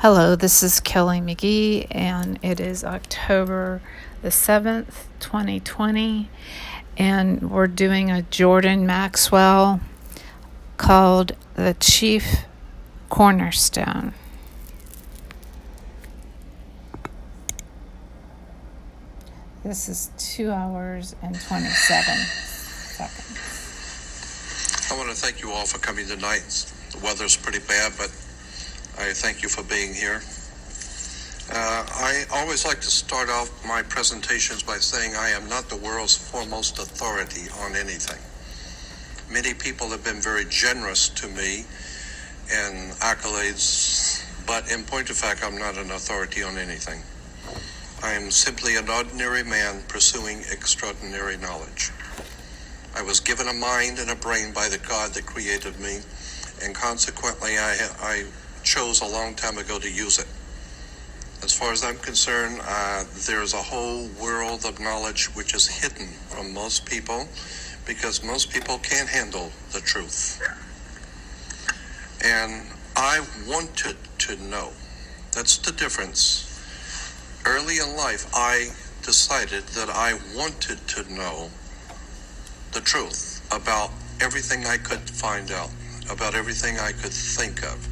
Hello, this is Kelly McGee, and it is October the 7th, 2020, and we're doing a Jordan Maxwell called The Chief Cornerstone. This is two hours and 27 seconds. I want to thank you all for coming tonight. The weather's pretty bad, but I thank you for being here. Uh, I always like to start off my presentations by saying I am not the world's foremost authority on anything. Many people have been very generous to me and accolades, but in point of fact, I'm not an authority on anything. I am simply an ordinary man pursuing extraordinary knowledge. I was given a mind and a brain by the God that created me, and consequently, I, I chose a long time ago to use it. As far as I'm concerned, uh, there's a whole world of knowledge which is hidden from most people because most people can't handle the truth. And I wanted to know. That's the difference. Early in life, I decided that I wanted to know the truth about everything I could find out, about everything I could think of.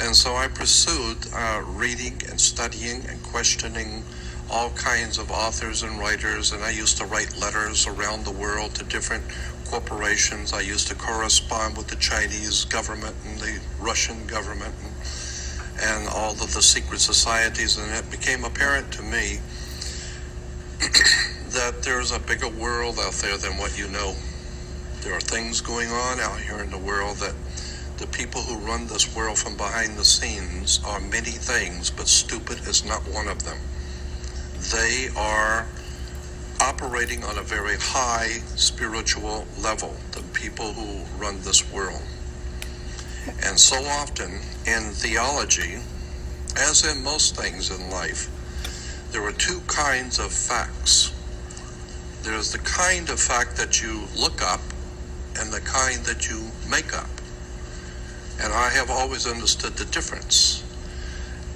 And so I pursued uh, reading and studying and questioning all kinds of authors and writers. And I used to write letters around the world to different corporations. I used to correspond with the Chinese government and the Russian government and, and all of the secret societies. And it became apparent to me that there's a bigger world out there than what you know. There are things going on out here in the world that the people who run this world from behind the scenes are many things, but stupid is not one of them. They are operating on a very high spiritual level, the people who run this world. And so often in theology, as in most things in life, there are two kinds of facts. There's the kind of fact that you look up and the kind that you make up. And I have always understood the difference.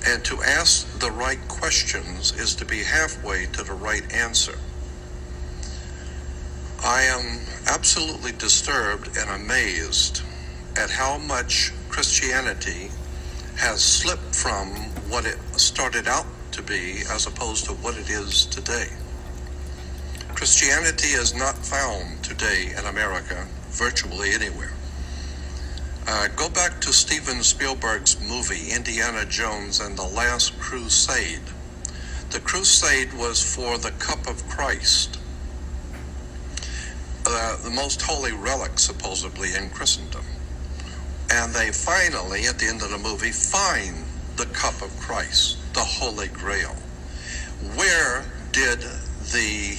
And to ask the right questions is to be halfway to the right answer. I am absolutely disturbed and amazed at how much Christianity has slipped from what it started out to be as opposed to what it is today. Christianity is not found today in America virtually anywhere. Uh, go back to Steven Spielberg's movie, Indiana Jones and the Last Crusade. The crusade was for the cup of Christ, uh, the most holy relic, supposedly, in Christendom. And they finally, at the end of the movie, find the cup of Christ, the Holy Grail. Where did the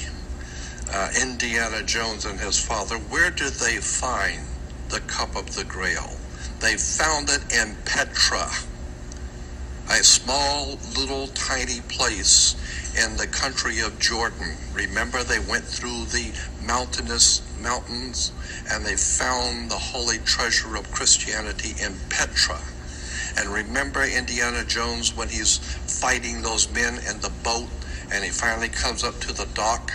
uh, Indiana Jones and his father, where did they find the cup of the Grail? They found it in Petra, a small, little, tiny place in the country of Jordan. Remember, they went through the mountainous mountains and they found the holy treasure of Christianity in Petra. And remember Indiana Jones when he's fighting those men in the boat and he finally comes up to the dock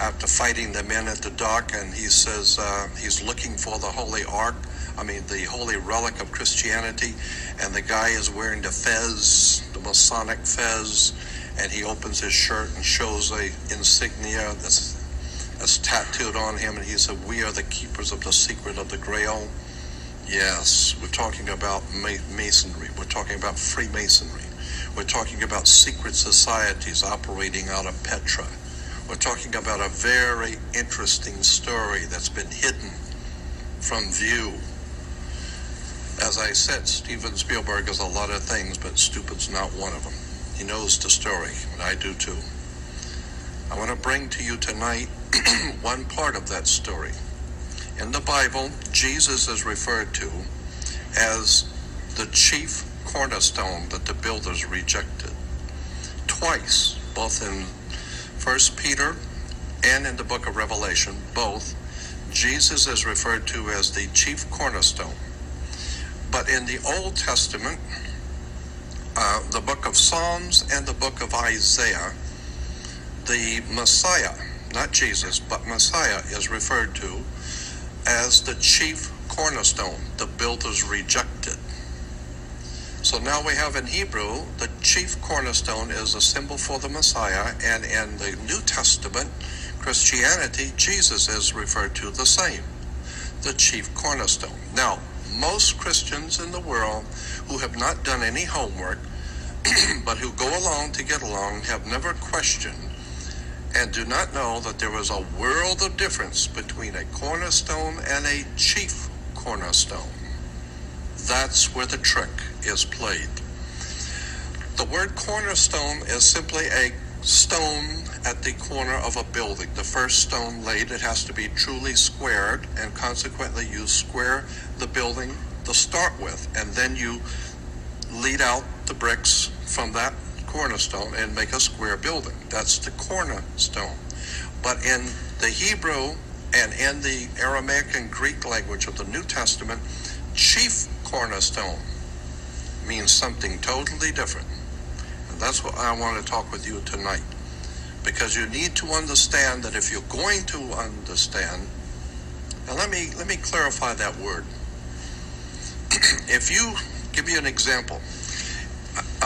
after fighting the men at the dock and he says uh, he's looking for the holy ark I mean, the holy relic of Christianity, and the guy is wearing the fez, the Masonic fez, and he opens his shirt and shows a insignia that's that's tattooed on him, and he said, "We are the keepers of the secret of the Grail." Yes, we're talking about masonry. We're talking about Freemasonry. We're talking about secret societies operating out of Petra. We're talking about a very interesting story that's been hidden from view as I said, Steven Spielberg is a lot of things, but stupid's not one of them. He knows the story, and I do too. I want to bring to you tonight one part of that story. In the Bible, Jesus is referred to as the chief cornerstone that the builders rejected. Twice, both in 1 Peter and in the book of Revelation, both, Jesus is referred to as the chief cornerstone. But in the Old Testament, uh, the book of Psalms and the book of Isaiah, the Messiah, not Jesus, but Messiah is referred to as the chief cornerstone, the builders rejected. So now we have in Hebrew, the chief cornerstone is a symbol for the Messiah, and in the New Testament, Christianity, Jesus is referred to the same, the chief cornerstone. Now, most Christians in the world who have not done any homework, but who go along to get along, have never questioned and do not know that there is a world of difference between a cornerstone and a chief cornerstone. That's where the trick is played. The word cornerstone is simply a stone at the corner of a building. The first stone laid, it has to be truly squared, and consequently, you square the building to start with, and then you lead out the bricks from that cornerstone and make a square building. That's the cornerstone. But in the Hebrew and in the Aramaic and Greek language of the New Testament, chief cornerstone means something totally different. And that's what I want to talk with you tonight. Because you need to understand that if you're going to understand, now let me let me clarify that word. if you give me an example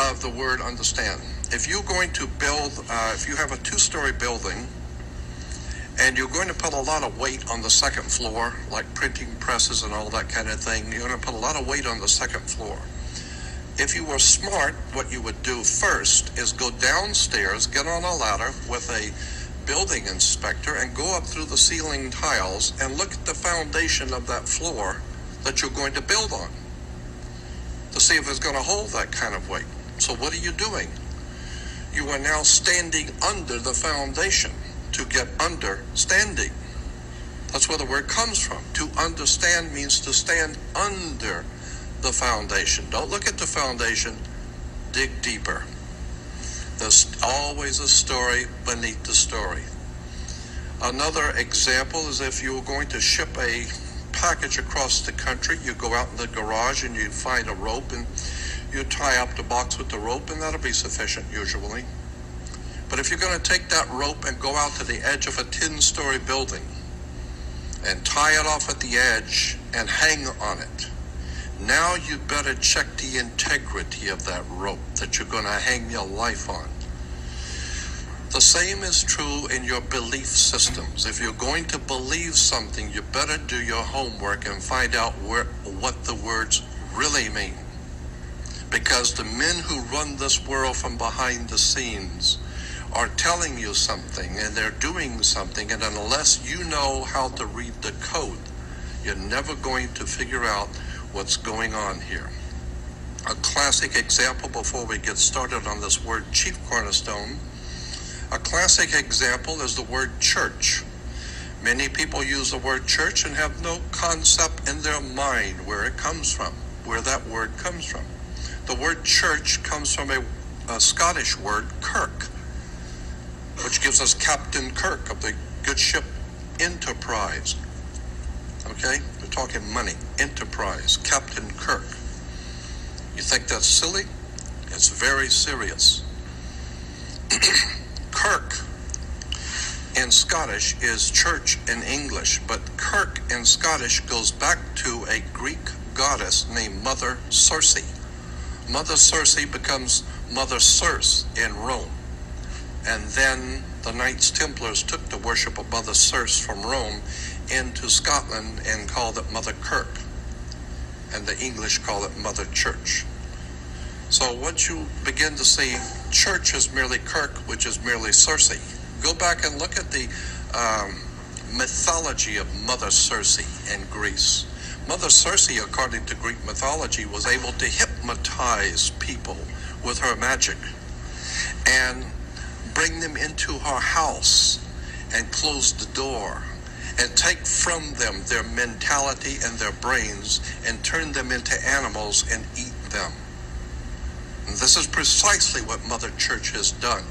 of the word understand, if you're going to build, uh, if you have a two-story building, and you're going to put a lot of weight on the second floor, like printing presses and all that kind of thing, you're going to put a lot of weight on the second floor if you were smart, what you would do first is go downstairs, get on a ladder with a building inspector, and go up through the ceiling tiles and look at the foundation of that floor that you're going to build on to see if it's going to hold that kind of weight. So, what are you doing? You are now standing under the foundation to get understanding. That's where the word comes from. To understand means to stand under the foundation. Don't look at the foundation, dig deeper. There's always a story beneath the story. Another example is if you were going to ship a package across the country, you go out in the garage and you find a rope and you tie up the box with the rope, and that'll be sufficient usually. But if you're going to take that rope and go out to the edge of a 10 story building and tie it off at the edge and hang on it, now you better check the integrity of that rope that you're going to hang your life on. The same is true in your belief systems. If you're going to believe something, you better do your homework and find out where, what the words really mean. Because the men who run this world from behind the scenes are telling you something and they're doing something, and unless you know how to read the code, you're never going to figure out what's going on here. A classic example before we get started on this word chief cornerstone. A classic example is the word church. Many people use the word church and have no concept in their mind where it comes from, where that word comes from. The word church comes from a, a Scottish word, kirk, which gives us Captain Kirk of the good ship Enterprise. Okay? Talking money. Enterprise. Captain Kirk. You think that's silly? It's very serious. Kirk in Scottish is church in English, but Kirk in Scottish goes back to a Greek goddess named Mother Circe. Mother Circe becomes Mother Circe in Rome. And then the Knights Templars took the worship of Mother Circe from Rome into Scotland and called it Mother Kirk. And the English call it Mother Church. So once you begin to see church is merely Kirk, which is merely Circe, go back and look at the um, mythology of Mother Circe in Greece. Mother Circe, according to Greek mythology, was able to hypnotize people with her magic and bring them into her house and close the door and take from them their mentality and their brains and turn them into animals and eat them. And this is precisely what Mother Church has done.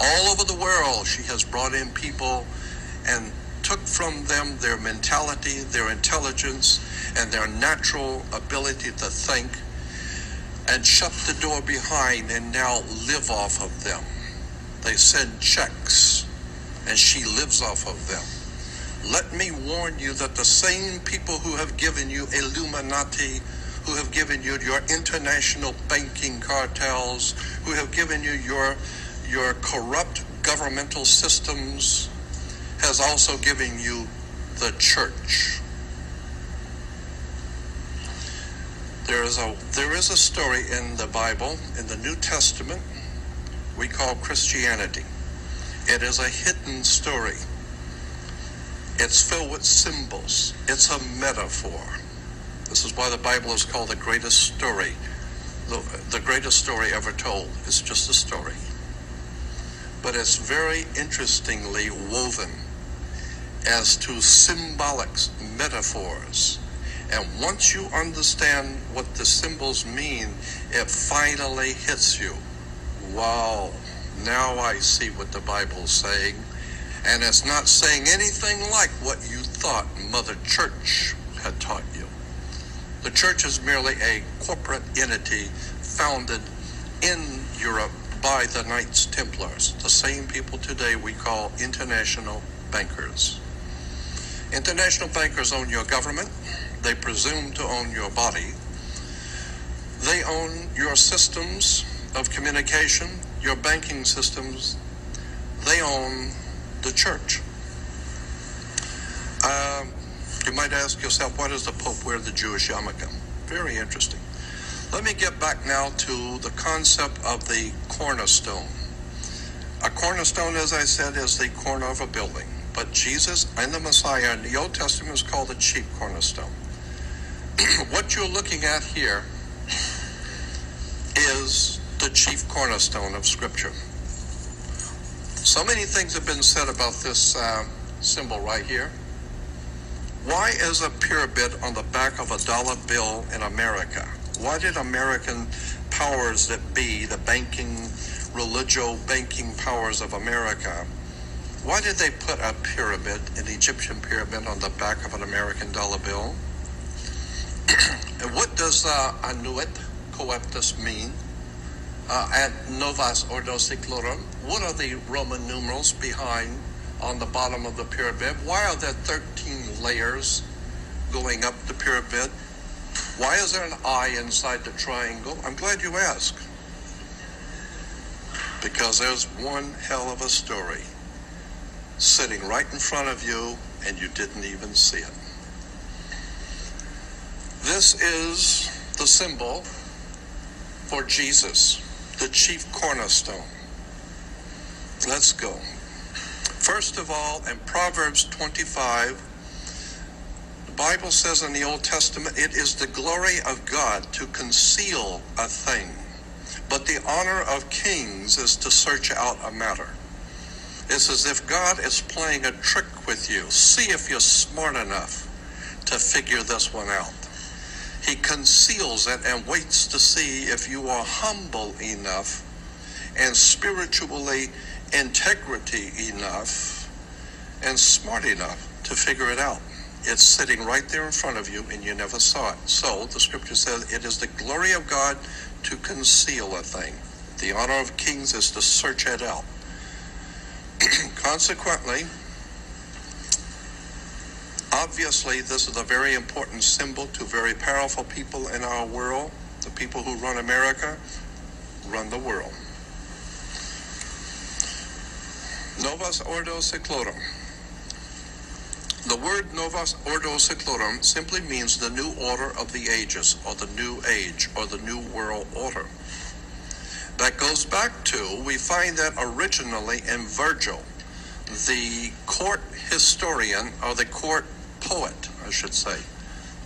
All over the world, she has brought in people and took from them their mentality, their intelligence, and their natural ability to think, and shut the door behind and now live off of them. They send checks and she lives off of them. Let me warn you that the same people who have given you Illuminati, who have given you your international banking cartels, who have given you your your corrupt governmental systems, has also given you the church. There is a there is a story in the Bible, in the New Testament, we call Christianity. It is a hidden story. It's filled with symbols. It's a metaphor. This is why the Bible is called the greatest story. The, the greatest story ever told. It's just a story. But it's very interestingly woven as to symbolic metaphors. And once you understand what the symbols mean, it finally hits you. Wow, now I see what the Bible's saying. And it's not saying anything like what you thought Mother Church had taught you. The church is merely a corporate entity founded in Europe by the Knights Templars, the same people today we call international bankers. International bankers own your government, they presume to own your body, they own your systems of communication, your banking systems, they own the church. Um, you might ask yourself, why does the Pope wear the Jewish yarmulke? Very interesting. Let me get back now to the concept of the cornerstone. A cornerstone, as I said, is the corner of a building. But Jesus and the Messiah in the Old Testament is called the chief cornerstone. what you're looking at here is the chief cornerstone of Scripture. So many things have been said about this uh, symbol right here. Why is a pyramid on the back of a dollar bill in America? Why did American powers that be, the banking, religio banking powers of America, why did they put a pyramid, an Egyptian pyramid, on the back of an American dollar bill? and what does uh, Annuit Coeptis mean? Uh, at Novus Ordo Seclorum, what are the Roman numerals behind on the bottom of the pyramid? Why are there 13 layers going up the pyramid? Why is there an eye inside the triangle? I'm glad you asked. Because there's one hell of a story sitting right in front of you and you didn't even see it. This is the symbol for Jesus, the chief cornerstone. Let's go. First of all, in Proverbs 25, the Bible says in the Old Testament, it is the glory of God to conceal a thing, but the honor of kings is to search out a matter. It's as if God is playing a trick with you. See if you're smart enough to figure this one out. He conceals it and waits to see if you are humble enough and spiritually integrity enough and smart enough to figure it out. It's sitting right there in front of you and you never saw it. So the scripture says it is the glory of God to conceal a thing. The honor of kings is to search it out. Consequently, obviously, this is a very important symbol to very powerful people in our world. The people who run America run the world. Novus Ordo Seclorum. The word Novus Ordo Seclorum simply means the new order of the ages, or the new age, or the new world order. That goes back to, we find that originally in Virgil, the court historian, or the court poet, I should say,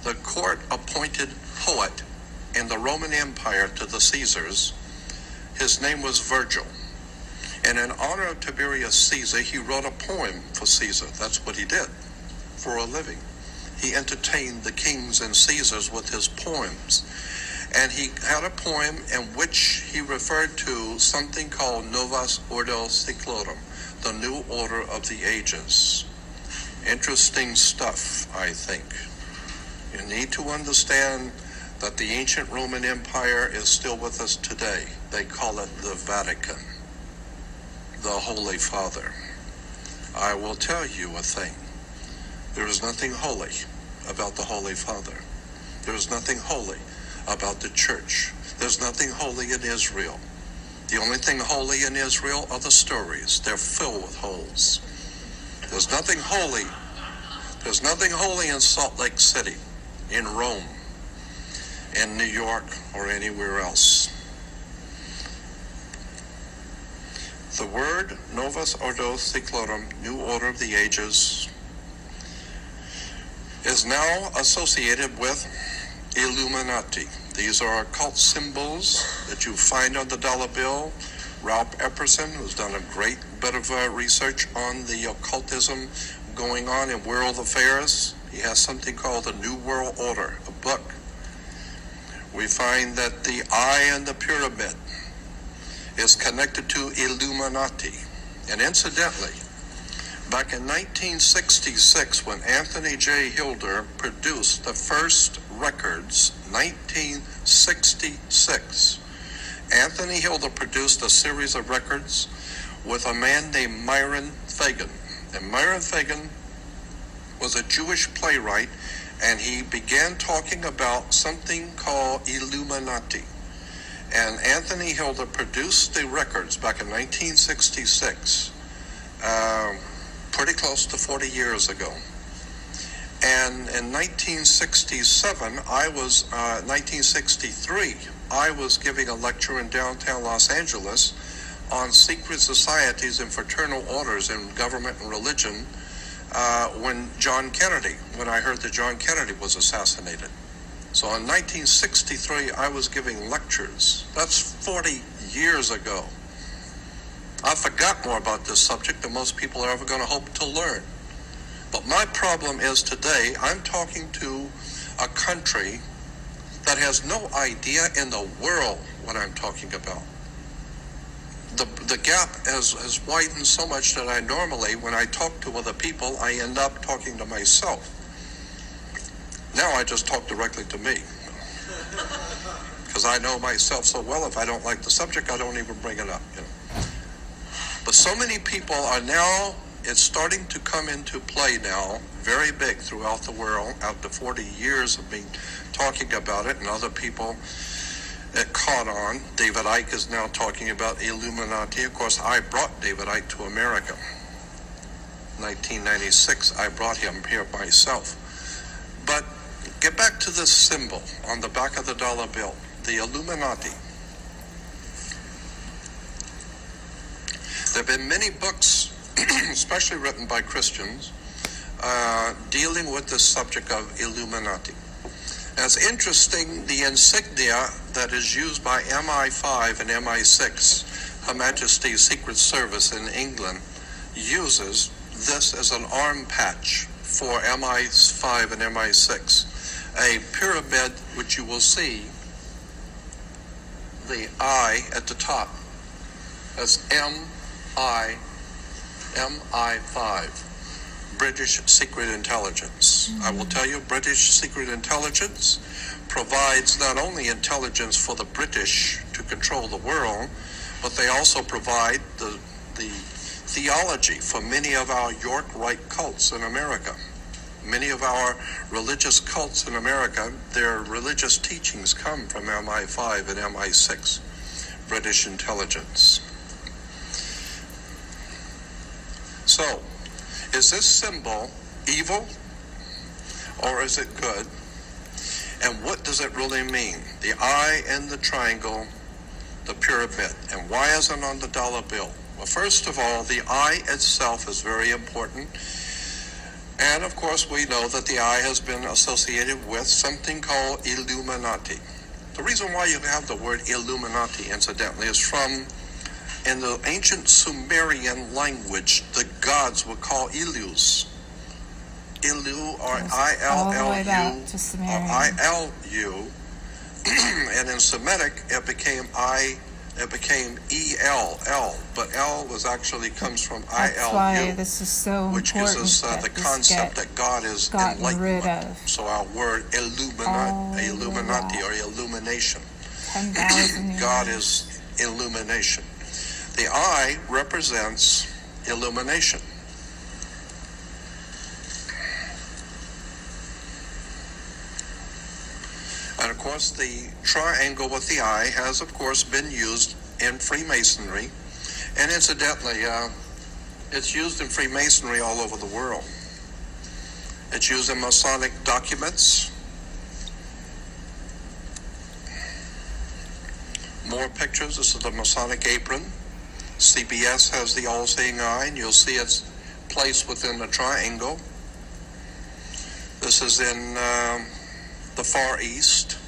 the court appointed poet in the Roman Empire to the Caesars, his name was Virgil. And in honor of Tiberius Caesar, he wrote a poem for Caesar. That's what he did for a living. He entertained the kings and Caesars with his poems. And he had a poem in which he referred to something called Novus Ordo Seclorum, the new order of the ages. Interesting stuff, I think. You need to understand that the ancient Roman Empire is still with us today. They call it the Vatican, the Holy Father. I will tell you a thing. There is nothing holy about the Holy Father. There is nothing holy about the church. There's nothing holy in Israel. The only thing holy in Israel are the stories. They're filled with holes. There's nothing holy. There's nothing holy in Salt Lake City, in Rome, in New York, or anywhere else. The word Novus Ordo Seclorum, New Order of the Ages, is now associated with Illuminati. These are occult symbols that you find on the dollar bill. Ralph Epperson, who's done a great bit of uh, research on the occultism going on in world affairs, he has something called the New World Order, a book. We find that the eye and the pyramid is connected to Illuminati. And incidentally, back in 1966, when Anthony J. Hilder produced the first records, 1966. Anthony Hilder produced a series of records with a man named Myron Fagan. And Myron Fagan was a Jewish playwright, and he began talking about something called Illuminati. And Anthony Hilder produced the records back in 1966, um, pretty close to 40 years ago. And in 1967, I was, uh, 1963, I was giving a lecture in downtown Los Angeles on secret societies and fraternal orders in government and religion uh, when John Kennedy, when I heard that John Kennedy was assassinated. So in 1963, I was giving lectures. That's 40 years ago. I forgot more about this subject than most people are ever going to hope to learn. But my problem is today, I'm talking to a country that has no idea in the world what I'm talking about. The, the gap has, has widened so much that I normally, when I talk to other people, I end up talking to myself. Now I just talk directly to me. Because I know myself so well, if I don't like the subject, I don't even bring it up. You know? But so many people are now it's starting to come into play now, very big throughout the world. After 40 years of being talking about it, and other people it caught on. David Icke is now talking about Illuminati. Of course, I brought David Icke to America. 1996, I brought him here myself. But get back to this symbol on the back of the dollar bill, the Illuminati. There have been many books especially written by Christians, uh, dealing with the subject of Illuminati. As interesting, the insignia that is used by MI5 and MI6, Her Majesty's Secret Service in England, uses this as an arm patch for MI5 and MI6. A pyramid, which you will see the I at the top. That's M I MI5, British Secret Intelligence. I will tell you, British Secret Intelligence provides not only intelligence for the British to control the world, but they also provide the, the theology for many of our York Rite cults in America. Many of our religious cults in America, their religious teachings come from MI5 and MI6, British intelligence. So, is this symbol evil or is it good? And what does it really mean? The eye and the triangle, the pyramid. And why is it on the dollar bill? Well, first of all, the eye itself is very important. And of course, we know that the eye has been associated with something called Illuminati. The reason why you have the word Illuminati, incidentally, is from in the ancient Sumerian language, the gods were called Ilus. Ilu or I L L U or I L U. And in Semitic, it became I it became E L L, but L was actually comes from I That's why this is so which gives us uh, the concept that God is enlightenment. So our word Illuminati, of Illuminati or illumination. God is illumination. The eye represents illumination. Of course, the triangle with the eye has, of course, been used in Freemasonry. And incidentally, uh, it's used in Freemasonry all over the world. It's used in Masonic documents. More pictures. This is the Masonic apron. CBS has the all seeing eye, and you'll see it's placed within the triangle. This is in um, the Far East.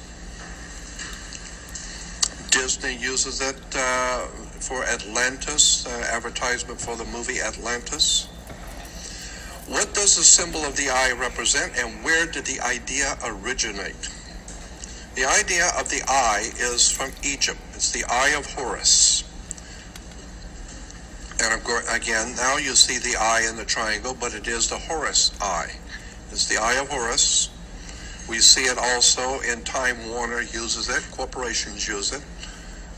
Disney uses it uh, for Atlantis, uh, advertisement for the movie Atlantis. What does the symbol of the eye represent, and where did the idea originate? The idea of the eye is from Egypt. It's the eye of Horus. And again, now you see the eye in the triangle, but it is the Horus eye. It's the eye of Horus. We see it also in Time Warner uses it. Corporations use it.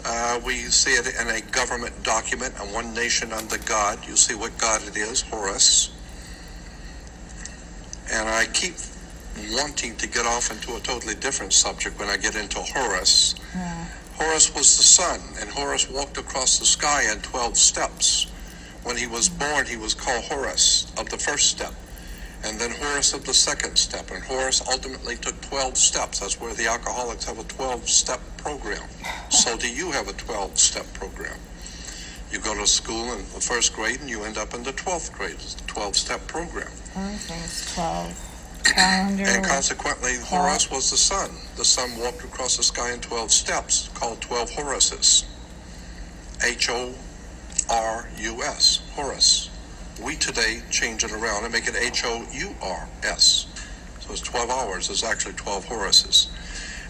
Uh, we see it in a government document, a one nation under God. You see what God it is, Horus. And I keep wanting to get off into a totally different subject when I get into Horus. Yeah. Horus was the sun, and Horus walked across the sky in 12 steps. When he was born, he was called Horus of the first step, and then Horus of the second step. And Horus ultimately took 12 steps. That's where the alcoholics have a 12 step program. So do you have a 12 step program. You go to school in the first grade and you end up in the 12th grade. It's a 12 step program. Everything's 12. Calendar. And consequently, Horus was the sun. The sun walked across the sky in 12 steps, called 12 Horuses. H O R U S, Horus. We today change it around and make it H O U R S. So it's 12 hours, it's actually 12 Horuses.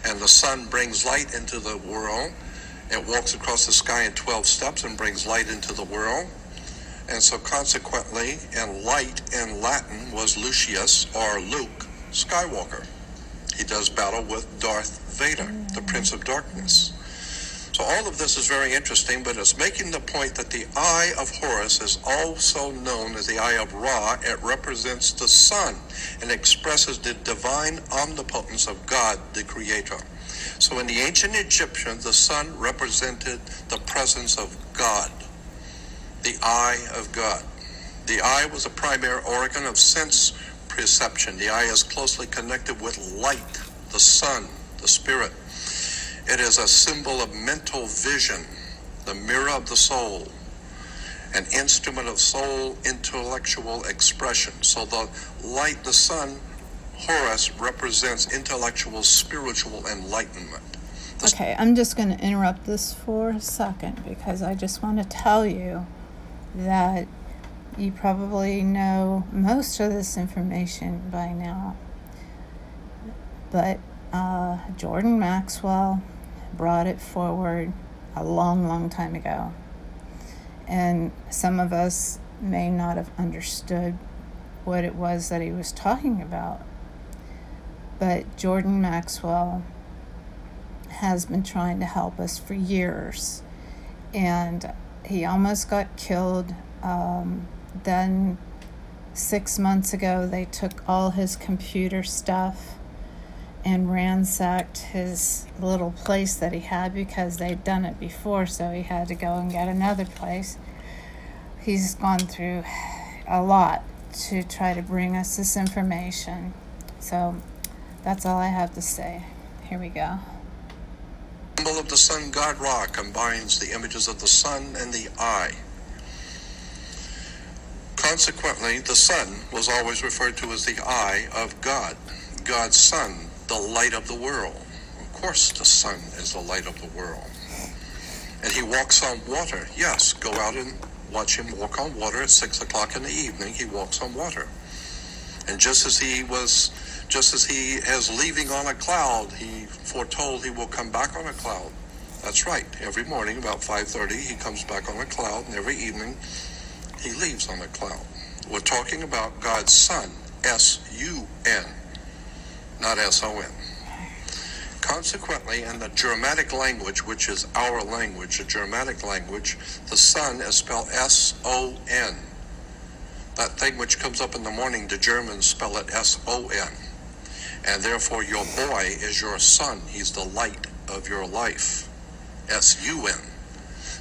And the sun brings light into the world. It walks across the sky in 12 steps and brings light into the world. And so, consequently, and light in Latin was Lucius or Luke Skywalker. He does battle with Darth Vader, the Prince of Darkness. So, all of this is very interesting, but it's making the point that the eye of Horus is also known as the eye of Ra. It represents the sun and expresses the divine omnipotence of God, the Creator. So, in the ancient Egyptian, the sun represented the presence of God the eye of God. The eye was a primary organ of sense perception. The eye is closely connected with light, the sun, the spirit. It is a symbol of mental vision, the mirror of the soul, an instrument of soul intellectual expression. So the light, the sun, Horus represents intellectual, spiritual enlightenment. Okay, I'm just going to interrupt this for a second because I just want to tell you that you probably know most of this information by now. But uh, Jordan Maxwell brought it forward a long, long time ago. And some of us may not have understood what it was that he was talking about. But Jordan Maxwell has been trying to help us for years. And he almost got killed. Um, then, six months ago, they took all his computer stuff and ransacked his little place that he had because they'd done it before, so he had to go and get another place. He's gone through a lot to try to bring us this information. So, that's all I have to say. Here we go. The symbol of the sun god Ra combines the images of the sun and the eye. Consequently, the sun was always referred to as the eye of God, God's Son, the light of the world. Of course, the sun is the light of the world. And he walks on water. Yes, go out and watch him walk on water at six o'clock in the evening. He walks on water. And just as he was, just as he is leaving on a cloud, he foretold he will come back on a cloud. That's right. Every morning about 5:30 he comes back on a cloud and every evening he leaves on a cloud. We're talking about God's Son, S U N, not S O N. Consequently, in the Germanic language, which is our language, the Germanic language, the sun is spelled S O N. That thing which comes up in the morning, the Germans spell it S O N. And therefore, your boy is your son. He's the light of your life. S U N.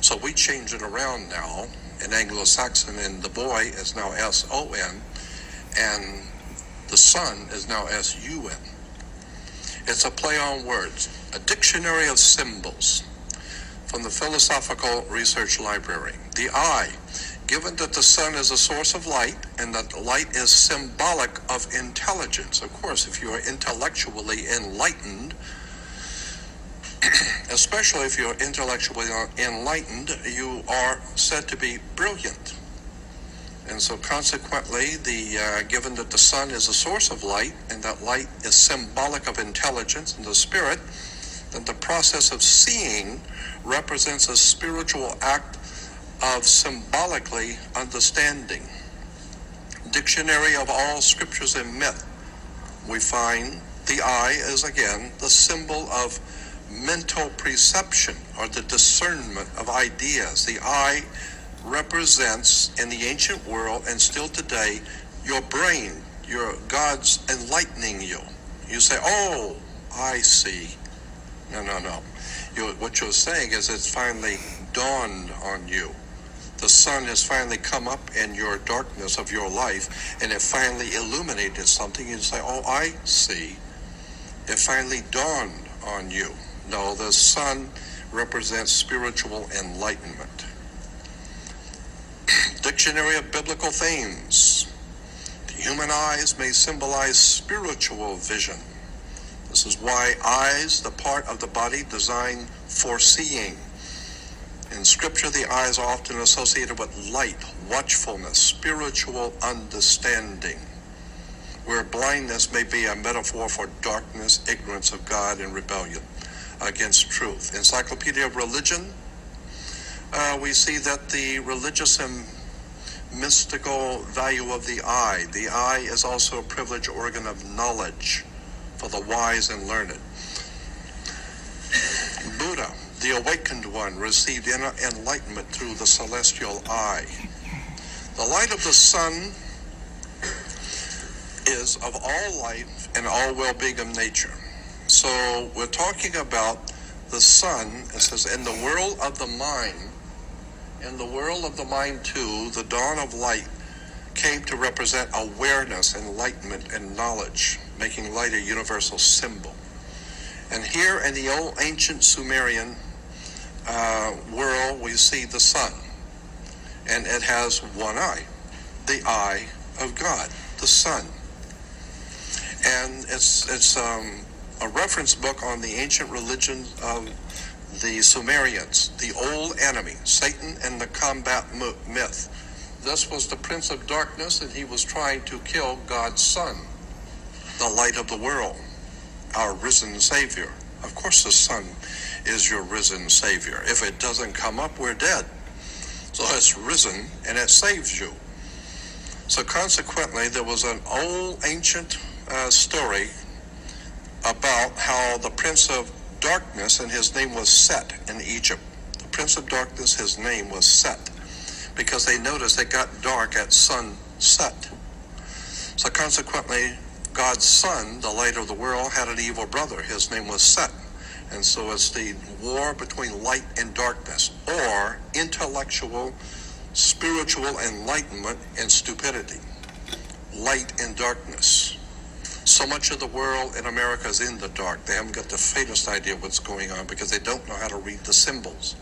So we change it around now in Anglo Saxon, and the boy is now S O N, and the sun is now S U N. It's a play on words, a dictionary of symbols from the Philosophical Research Library. The I, given that the sun is a source of light and that light is symbolic of intelligence. Of course, if you are intellectually enlightened, especially if you're intellectually enlightened, you are said to be brilliant. And so, consequently, the uh, given that the sun is a source of light and that light is symbolic of intelligence and the spirit, then the process of seeing represents a spiritual act of symbolically understanding. Dictionary of all scriptures and myth, we find the eye is again the symbol of mental perception or the discernment of ideas. The eye represents in the ancient world and still today your brain, your God's enlightening you. You say, "Oh, I see." No, no, no. You, what you're saying is it's finally dawned on you. The sun has finally come up in your darkness of your life, and it finally illuminated something. You say, "Oh, I see." It finally dawned on you. No, the sun represents spiritual enlightenment. Dictionary of Biblical Themes. The human eyes may symbolize spiritual vision. This is why eyes, the part of the body designed for seeing. In Scripture, the eyes are often associated with light, watchfulness, spiritual understanding, where blindness may be a metaphor for darkness, ignorance of God, and rebellion against truth. Encyclopedia of Religion, uh, we see that the religious and mystical value of the eye. The eye is also a privileged organ of knowledge for the wise and learned. Buddha, the awakened one, received inner enlightenment through the celestial eye. The light of the sun is of all life and all well being of nature. So we're talking about the sun. It says, in the world of the mind, in the world of the mind too, the dawn of light came to represent awareness, enlightenment, and knowledge, making light a universal symbol. And here in the old ancient Sumerian uh, world, we see the sun, and it has one eye, the eye of God, the sun. And it's it's um, a reference book on the ancient religion of the Sumerians, the old enemy, Satan and the combat myth. This was the prince of darkness, and he was trying to kill God's son, the light of the world, our risen Savior. Of course, the sun is your risen Savior. If it doesn't come up, we're dead. So it's risen and it saves you. So, consequently, there was an old ancient uh, story about how the prince of darkness, and his name was Set in Egypt. The prince of darkness, his name was Set, because they noticed it got dark at sunset. So consequently, God's son, the light of the world, had an evil brother. His name was Set. And so it's the war between light and darkness, or intellectual, spiritual enlightenment and stupidity. Light and darkness. So much of the world in America is in the dark. They haven't got the faintest idea what's going on because they don't know how to read the symbols.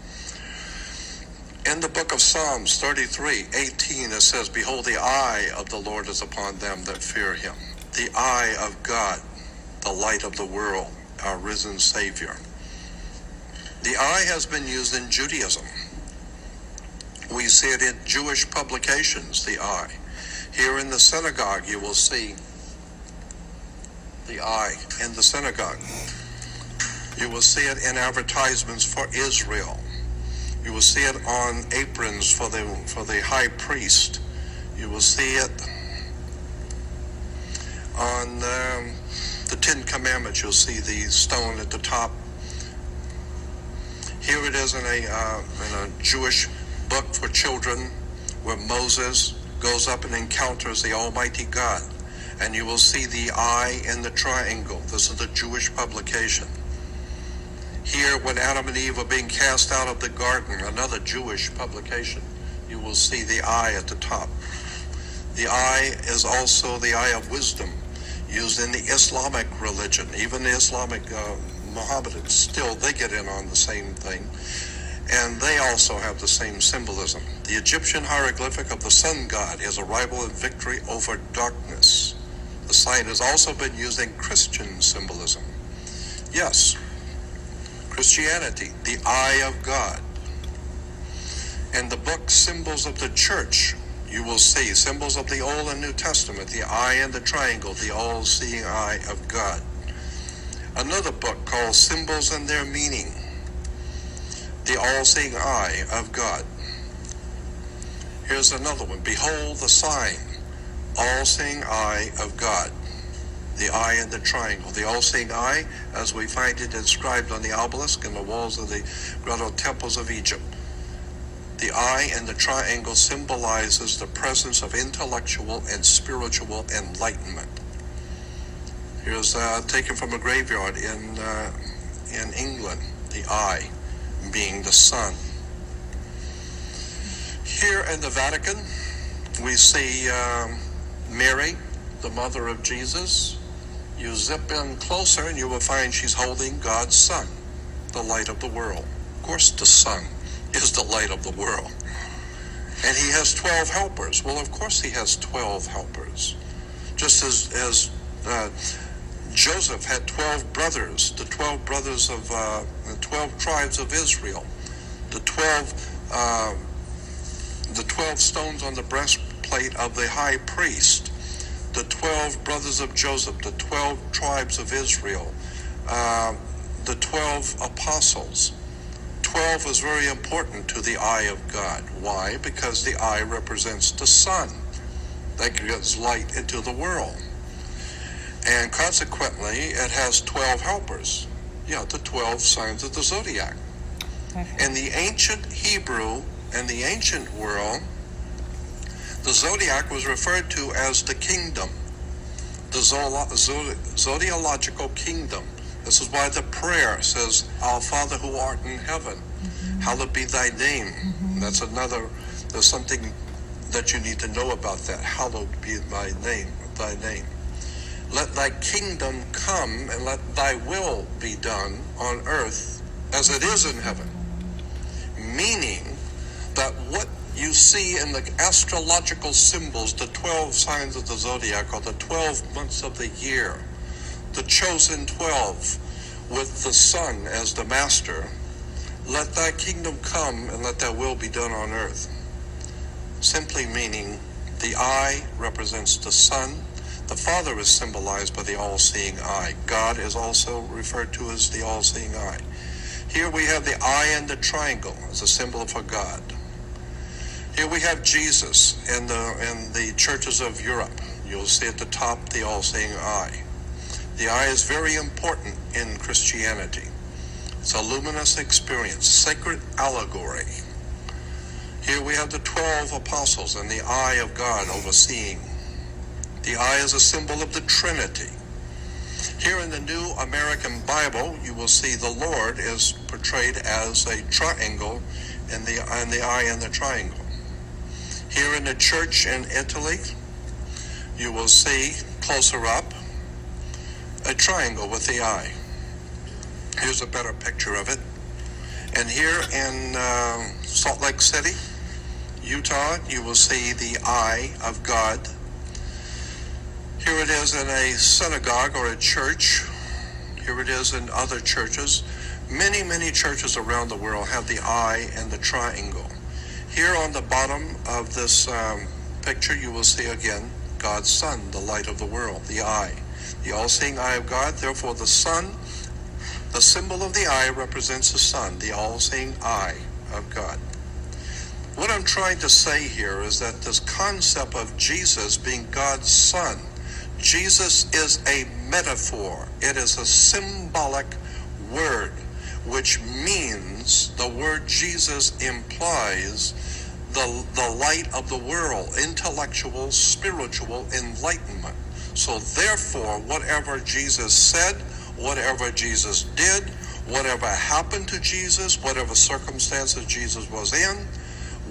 In the book of Psalms 33, 18, it says, Behold, the eye of the Lord is upon them that fear him. The eye of God, the light of the world, our risen Savior. The eye has been used in Judaism. We see it in Jewish publications, the eye. Here in the synagogue, you will see the eye in the synagogue. You will see it in advertisements for Israel. You will see it on aprons for the for the high priest. You will see it on um, the Ten Commandments. You'll see the stone at the top. Here it is in a uh, in a Jewish book for children, where Moses goes up and encounters the Almighty God, and you will see the eye in the triangle. This is a Jewish publication. Here, when Adam and Eve are being cast out of the garden, another Jewish publication, you will see the eye at the top. The eye is also the eye of wisdom, used in the Islamic religion. Even the Islamic uh, Mohammedans, still, they get in on the same thing. And they also have the same symbolism. The Egyptian hieroglyphic of the sun god is arrival and victory over darkness. The sign has also been used in Christian symbolism. Yes, Christianity, the eye of God. And the book Symbols of the Church, you will see symbols of the Old and New Testament, the eye and the triangle, the all seeing eye of God. Another book called Symbols and Their Meaning, the all seeing eye of God. Here's another one Behold the sign, all seeing eye of God the eye and the triangle. The all-seeing eye, as we find it inscribed on the obelisk in the walls of the grotto temples of Egypt. The eye and the triangle symbolizes the presence of intellectual and spiritual enlightenment. Here's uh, taken from a graveyard in uh, in England. The eye being the sun. Here in the Vatican, we see um, Mary, the mother of Jesus, you zip in closer and you will find she's holding God's Son, the light of the world. Of course, the Son is the light of the world. And he has 12 helpers. Well, of course, he has 12 helpers. Just as, as uh, Joseph had 12 brothers, the 12 brothers of uh, the 12 tribes of Israel, the 12, uh, the 12 stones on the breastplate of the high priest the 12 brothers of Joseph, the 12 tribes of Israel, uh, the 12 apostles. 12 is very important to the eye of God. Why? Because the eye represents the sun that gives light into the world. And consequently, it has 12 helpers. Yeah, the 12 signs of the zodiac. Okay. In the ancient Hebrew and the ancient world, the zodiac was referred to as the kingdom, the zodiological kingdom. This is why the prayer says, Our Father who art in heaven, mm-hmm. hallowed be thy name. Mm-hmm. That's another, there's something that you need to know about that. Hallowed be thy name, thy name. Let thy kingdom come and let thy will be done on earth as it is in heaven. Meaning that what you see in the astrological symbols the 12 signs of the zodiac or the 12 months of the year, the chosen 12 with the sun as the master. Let thy kingdom come and let thy will be done on earth. Simply meaning the eye represents the sun. The Father is symbolized by the all seeing eye. God is also referred to as the all seeing eye. Here we have the eye and the triangle as a symbol for God. Here we have Jesus in the in the churches of Europe. You'll see at the top the all-seeing eye. The eye is very important in Christianity. It's a luminous experience, sacred allegory. Here we have the 12 apostles and the eye of God overseeing. The eye is a symbol of the Trinity. Here in the New American Bible, you will see the Lord is portrayed as a triangle and the, in the eye in the triangle. Here in the church in Italy, you will see closer up a triangle with the eye. Here's a better picture of it. And here in uh, Salt Lake City, Utah, you will see the eye of God. Here it is in a synagogue or a church. Here it is in other churches. Many, many churches around the world have the eye and the triangle. Here on the bottom of this um, picture, you will see again God's Son, the light of the world, the eye, the all seeing eye of God. Therefore, the sun, The symbol of the eye represents the sun, the all seeing eye of God. What I'm trying to say here is that this concept of Jesus being God's Son, Jesus is a metaphor, it is a symbolic word, which means the word Jesus implies the, the light of the world, intellectual, spiritual enlightenment. So, therefore, whatever Jesus said, whatever Jesus did, whatever happened to Jesus, whatever circumstances Jesus was in,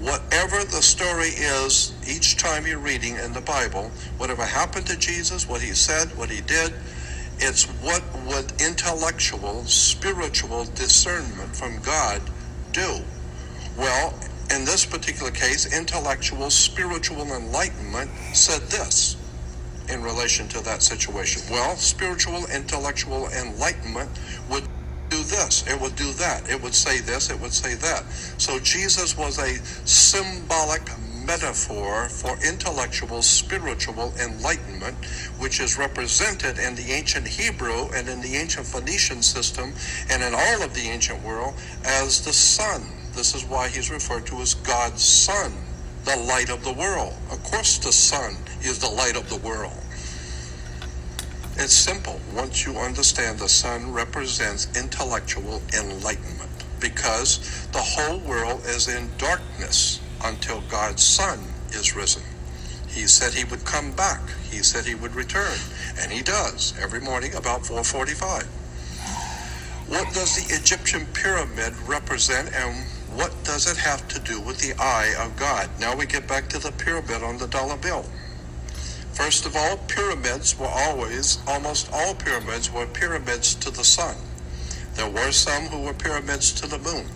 whatever the story is each time you're reading in the Bible, whatever happened to Jesus, what he said, what he did, it's what would intellectual, spiritual discernment from God do? Well, in this particular case, intellectual, spiritual enlightenment said this in relation to that situation. Well, spiritual, intellectual enlightenment would do this, it would do that, it would say this, it would say that. So Jesus was a symbolic metaphor for intellectual, spiritual enlightenment, which is represented in the ancient Hebrew and in the ancient Phoenician system and in all of the ancient world as the sun. This is why he's referred to as God's Son, the light of the world. Of course, the sun is the light of the world. It's simple. Once you understand the sun represents intellectual enlightenment because the whole world is in darkness until God's sun is risen. He said he would come back. He said he would return, and he does every morning about 4:45. What does the Egyptian pyramid represent and what does it have to do with the eye of God? Now we get back to the pyramid on the dollar bill. First of all, pyramids were always, almost all pyramids were pyramids to the sun. There were some who were pyramids to the moon,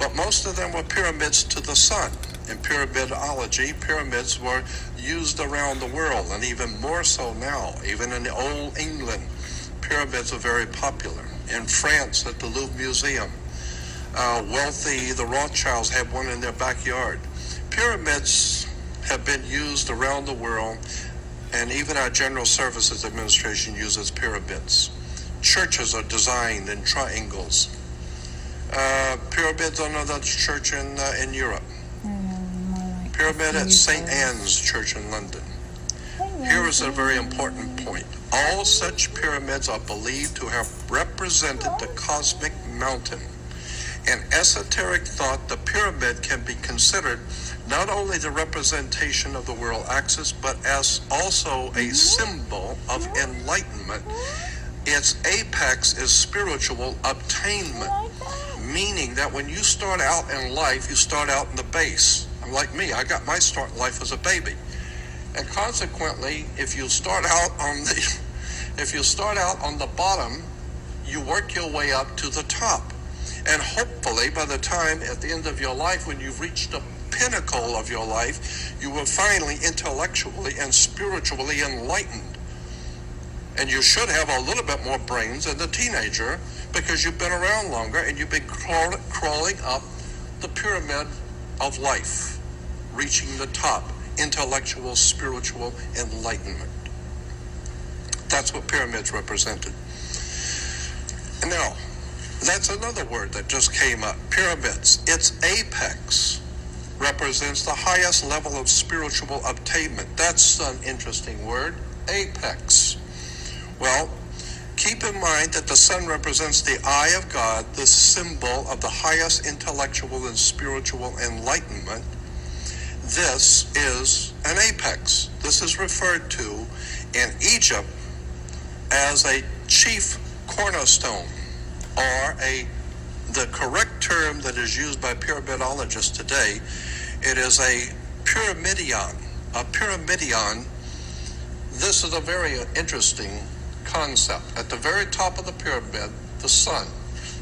but most of them were pyramids to the sun. In pyramidology, pyramids were used around the world, and even more so now. Even in old England, pyramids are very popular. In France, at the Louvre Museum, uh, wealthy, the Rothschilds had one in their backyard. Pyramids have been used around the world and even our General Services Administration uses pyramids. Churches are designed in triangles. Uh, pyramids on another church in uh, in Europe. Mm, Pyramid at St. Anne's Church in London. Here is a very important point. All such pyramids are believed to have represented the cosmic mountain. In esoteric thought, the pyramid can be considered not only the representation of the world axis, but as also a symbol of enlightenment. Its apex is spiritual obtainment, meaning that when you start out in life, you start out in the base. Like me, I got my start in life as a baby. And consequently, if you start out on the if you start out on the bottom, you work your way up to the top. And hopefully by the time at the end of your life when you've reached the pinnacle of your life, you will finally intellectually and spiritually enlightened. And you should have a little bit more brains than the teenager because you've been around longer and you've been crawl- crawling up the pyramid of life, reaching the top, intellectual, spiritual enlightenment. That's what pyramids represented. Now, that's another word that just came up pyramids. It's apex represents the highest level of spiritual attainment. That's an interesting word, apex. Well, keep in mind that the sun represents the eye of God, the symbol of the highest intellectual and spiritual enlightenment. This is an apex. This is referred to in Egypt as a chief cornerstone or a the correct term that is used by pyramidologists today it is a pyramidion. A pyramidion, this is a very interesting concept. At the very top of the pyramid, the sun,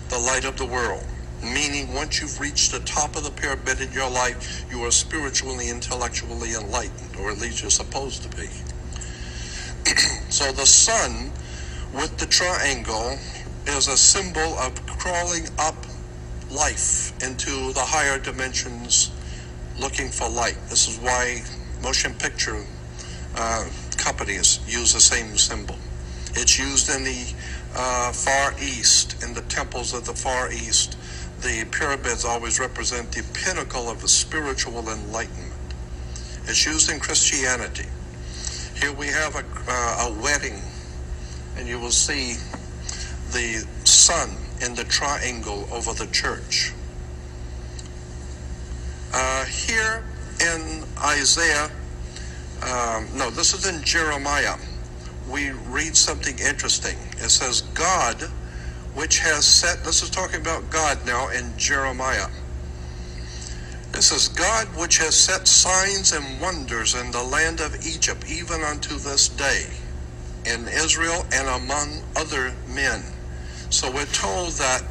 the light of the world. Meaning, once you've reached the top of the pyramid in your life, you are spiritually, intellectually enlightened, or at least you're supposed to be. so, the sun with the triangle is a symbol of crawling up life into the higher dimensions looking for light. This is why motion picture uh, companies use the same symbol. It's used in the uh, Far East, in the temples of the Far East, the pyramids always represent the pinnacle of a spiritual enlightenment. It's used in Christianity. Here we have a, uh, a wedding, and you will see the sun in the triangle over the church. Uh, here in Isaiah, um, no, this is in Jeremiah, we read something interesting. It says, God, which has set, this is talking about God now in Jeremiah. This is God which has set signs and wonders in the land of Egypt, even unto this day, in Israel and among other men. So we're told that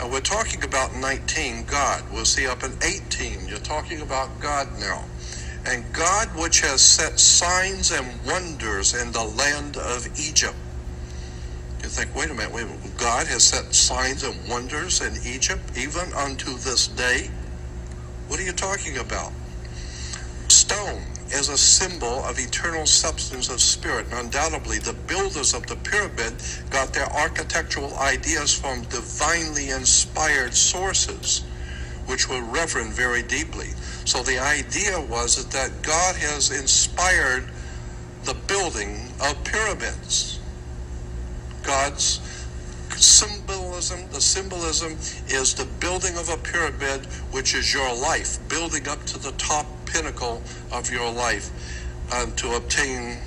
uh, we're talking about 19, God. We'll see up in 18, you're talking about God now. And God, which has set signs and wonders in the land of Egypt. You think, wait a minute, wait a minute. God has set signs and wonders in Egypt, even unto this day? What are you talking about? Stone is a symbol of eternal substance of spirit. And undoubtedly, the builders of the pyramid got their architectural ideas from divinely inspired sources, which were reverend very deeply. So the idea was that God has inspired the building of pyramids. God's symbolism, the symbolism is the building of a pyramid, which is your life, building up to the top pinnacle of your life uh, to obtain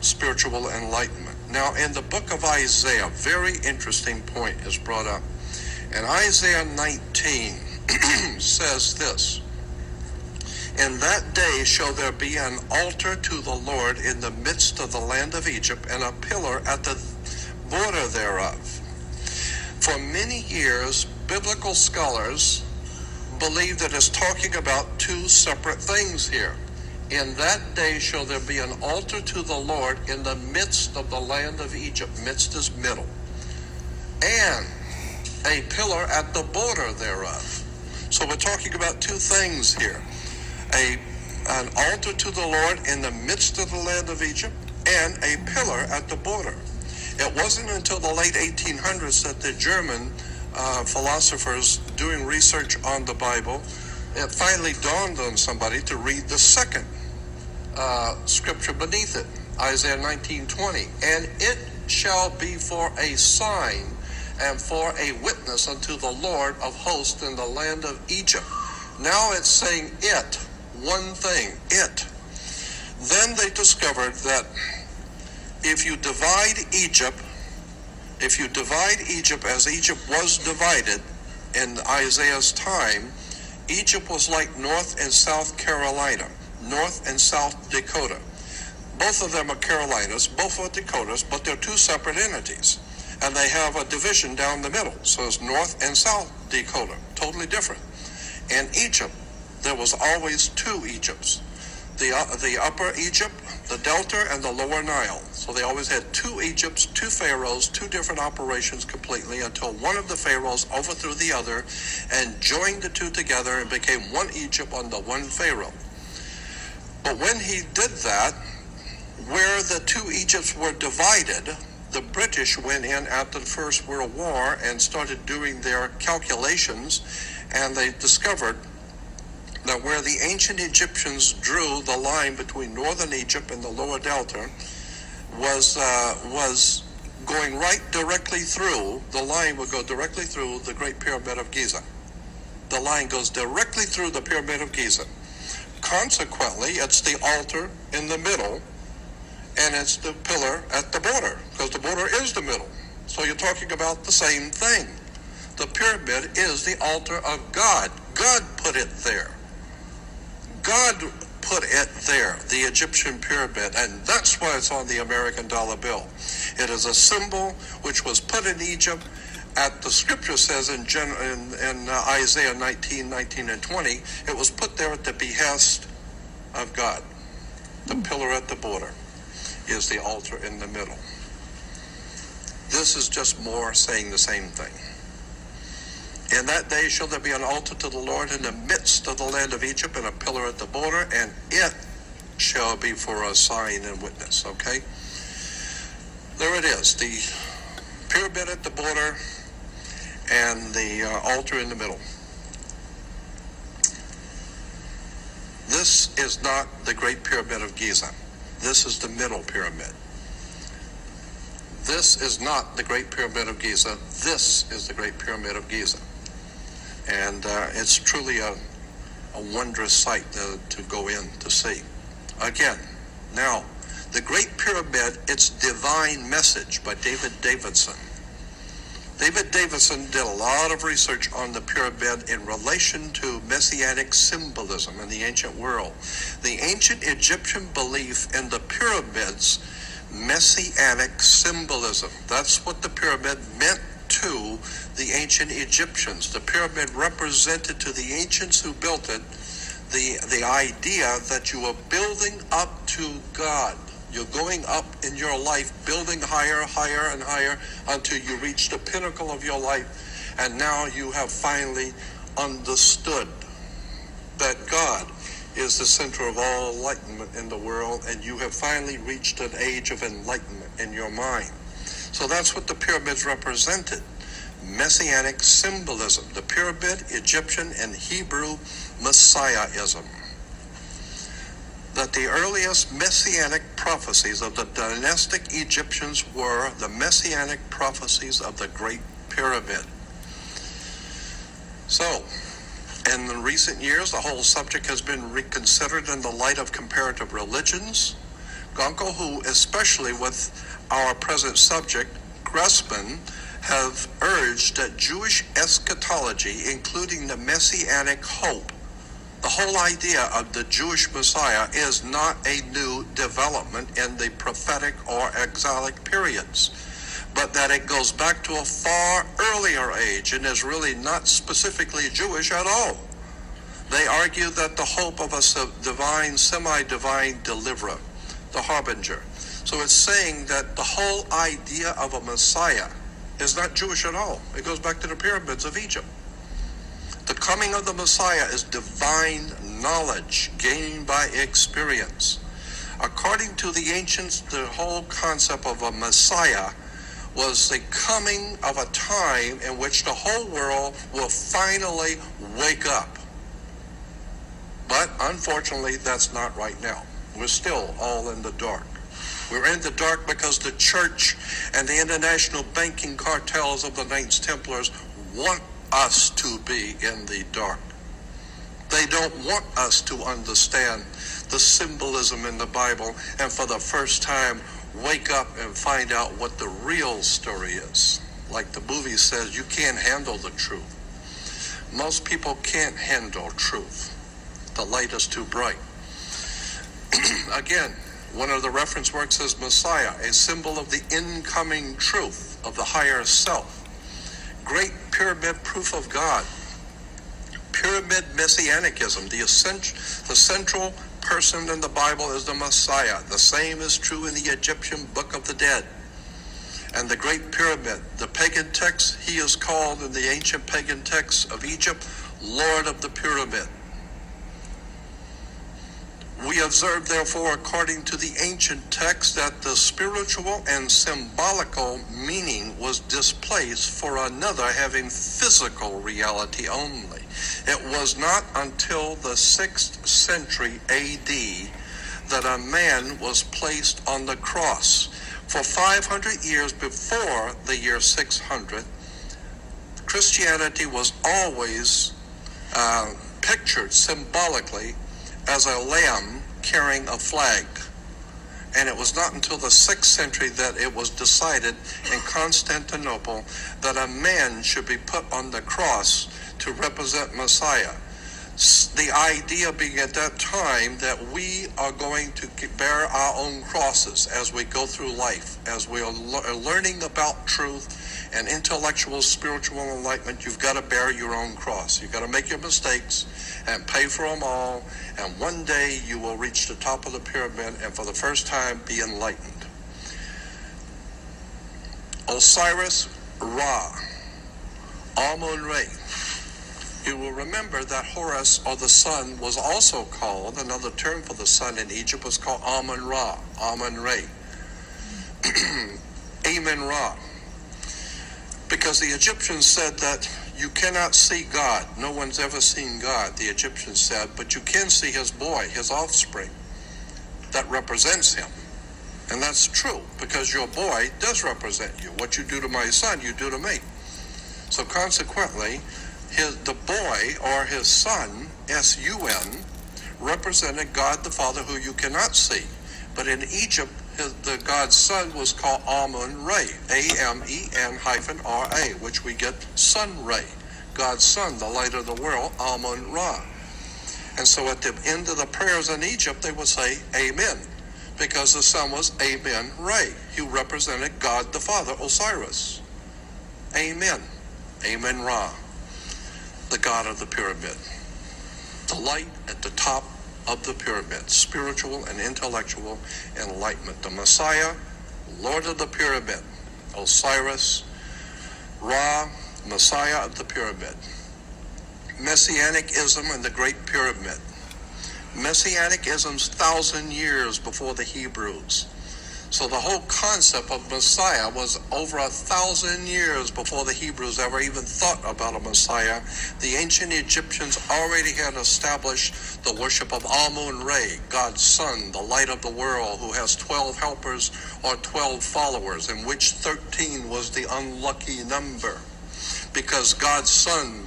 spiritual enlightenment. Now, in the book of Isaiah, very interesting point is brought up. In Isaiah 19 says this In that day shall there be an altar to the Lord in the midst of the land of Egypt, and a pillar at the border thereof. For many years, biblical scholars believe that it's talking about two separate things here. In that day shall there be an altar to the Lord in the midst of the land of Egypt. Midst is middle. And a pillar at the border thereof. So we're talking about two things here. A an altar to the Lord in the midst of the land of Egypt and a pillar at the border. It wasn't until the late 1800s that the German uh, philosophers doing research on the Bible, it finally dawned on somebody to read the second uh, scripture beneath it, Isaiah 19:20, and it shall be for a sign and for a witness unto the Lord of hosts in the land of Egypt. Now it's saying it, one thing, it. Then they discovered that if you divide Egypt if you divide Egypt as Egypt was divided in Isaiah's time, Egypt was like North and South Carolina, North and South Dakota. Both of them are Carolinas, both are Dakotas, but they're two separate entities. And they have a division down the middle. So it's North and South Dakota, totally different. In Egypt, there was always two Egypts the, uh, the upper Egypt, the Delta, and the lower Nile. So they always had two Egypts, two pharaohs, two different operations completely until one of the pharaohs overthrew the other and joined the two together and became one Egypt under one pharaoh. But when he did that, where the two Egypts were divided, the British went in after the First World War and started doing their calculations, and they discovered that where the ancient Egyptians drew the line between northern Egypt and the lower delta was uh, was going right directly through the line would go directly through the Great Pyramid of Giza. The line goes directly through the Pyramid of Giza. Consequently, it's the altar in the middle, and it's the pillar at the border because the border is the middle. So you're talking about the same thing. The pyramid is the altar of God. God put it there. God put it there, the Egyptian pyramid, and that's why it's on the American dollar bill. It is a symbol which was put in Egypt at the scripture says in, Gen, in, in uh, Isaiah 19, 19, and 20, it was put there at the behest of God. The pillar at the border is the altar in the middle. This is just more saying the same thing. In that day shall there be an altar to the Lord in the midst of the land of Egypt, and a pillar at the border, and it shall be for a sign and witness. Okay? There it is. The pyramid at the border, and the uh, altar in the middle. This is not the Great Pyramid of Giza. This is the Middle Pyramid. This is not the Great Pyramid of Giza. This is the Great Pyramid of Giza. And uh, it's truly a, a wondrous sight to, to go in to see. Again, now, the Great Pyramid, its divine message by David Davidson. David Davidson did a lot of research on the pyramid in relation to messianic symbolism in the ancient world. The ancient Egyptian belief in the pyramids messianic symbolism. That's what the pyramid meant to the ancient Egyptians. The pyramid represented to the ancients who built it the, the idea that you were building up to God. You're going up in your life, building higher, higher, and higher until you reach the pinnacle of your life. And now you have finally understood that God is the center of all enlightenment in the world, and you have finally reached an age of enlightenment in your mind. So that's what the pyramids represented messianic symbolism, the pyramid, Egyptian, and Hebrew messiahism. That the earliest messianic prophecies of the dynastic Egyptians were the messianic prophecies of the Great Pyramid. So, in the recent years, the whole subject has been reconsidered in the light of comparative religions. Gunkel, who especially with our present subject, Gressmann, have urged that Jewish eschatology, including the messianic hope, the whole idea of the Jewish Messiah is not a new development in the prophetic or exilic periods but that it goes back to a far earlier age and is really not specifically Jewish at all. They argue that the hope of a divine, semi divine deliverer, the harbinger. So it's saying that the whole idea of a Messiah is not Jewish at all. It goes back to the pyramids of Egypt. Coming of the Messiah is divine knowledge gained by experience. According to the ancients, the whole concept of a Messiah was the coming of a time in which the whole world will finally wake up. But unfortunately, that's not right now. We're still all in the dark. We're in the dark because the church and the international banking cartels of the Knights Templars want us to be in the dark. They don't want us to understand the symbolism in the Bible and for the first time wake up and find out what the real story is. Like the movie says, you can't handle the truth. Most people can't handle truth. The light is too bright. Again, one of the reference works is Messiah, a symbol of the incoming truth of the higher self. Great pyramid proof of God. Pyramid messianicism, the, essential, the central person in the Bible is the Messiah. The same is true in the Egyptian Book of the Dead and the Great Pyramid. The pagan text, he is called in the ancient pagan texts of Egypt, Lord of the Pyramid. We observe, therefore, according to the ancient text, that the spiritual and symbolical meaning was displaced for another having physical reality only. It was not until the 6th century AD that a man was placed on the cross. For 500 years before the year 600, Christianity was always uh, pictured symbolically as a lamb carrying a flag. And it was not until the 6th century that it was decided in Constantinople that a man should be put on the cross to represent Messiah. The idea being at that time that we are going to bear our own crosses as we go through life, as we are learning about truth and intellectual, spiritual enlightenment, you've got to bear your own cross. You've got to make your mistakes and pay for them all. And one day you will reach the top of the pyramid and for the first time be enlightened. Osiris Ra, Amun Re. You will remember that Horus, or the sun, was also called, another term for the sun in Egypt was called Amun Ra, Amun Re. Amen Ra. Because the Egyptians said that you cannot see God. No one's ever seen God, the Egyptians said, but you can see his boy, his offspring, that represents him. And that's true because your boy does represent you. What you do to my son, you do to me. So consequently, his, the boy or his son, S U N, represented God the Father who you cannot see. But in Egypt, his, the God's son was called Amun Ra, A M E N hyphen R A, which we get Sun Ray. God's son, the light of the world, Amun Ra. And so at the end of the prayers in Egypt, they would say, Amen because the son was Amen Ray. He represented God the Father, Osiris. Amen. Amen Ra, the God of the pyramid. The light at the top of the pyramid, spiritual and intellectual enlightenment. The Messiah, Lord of the pyramid, Osiris, Ra, Messiah of the pyramid. Messianicism and the Great Pyramid. Messianicism's thousand years before the Hebrews. So the whole concept of Messiah was over a thousand years before the Hebrews ever even thought about a Messiah. The ancient Egyptians already had established the worship of Amun Re, God's son, the light of the world, who has 12 helpers or 12 followers, in which 13 was the unlucky number. Because God's son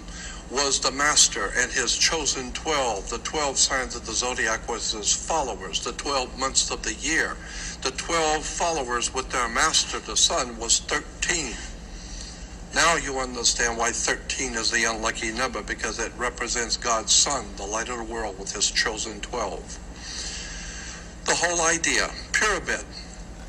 was the master and his chosen 12. The 12 signs of the zodiac was his followers, the 12 months of the year. The 12 followers with their master, the sun, was 13. Now you understand why 13 is the unlucky number because it represents God's Son, the light of the world, with his chosen 12. The whole idea, pyramid,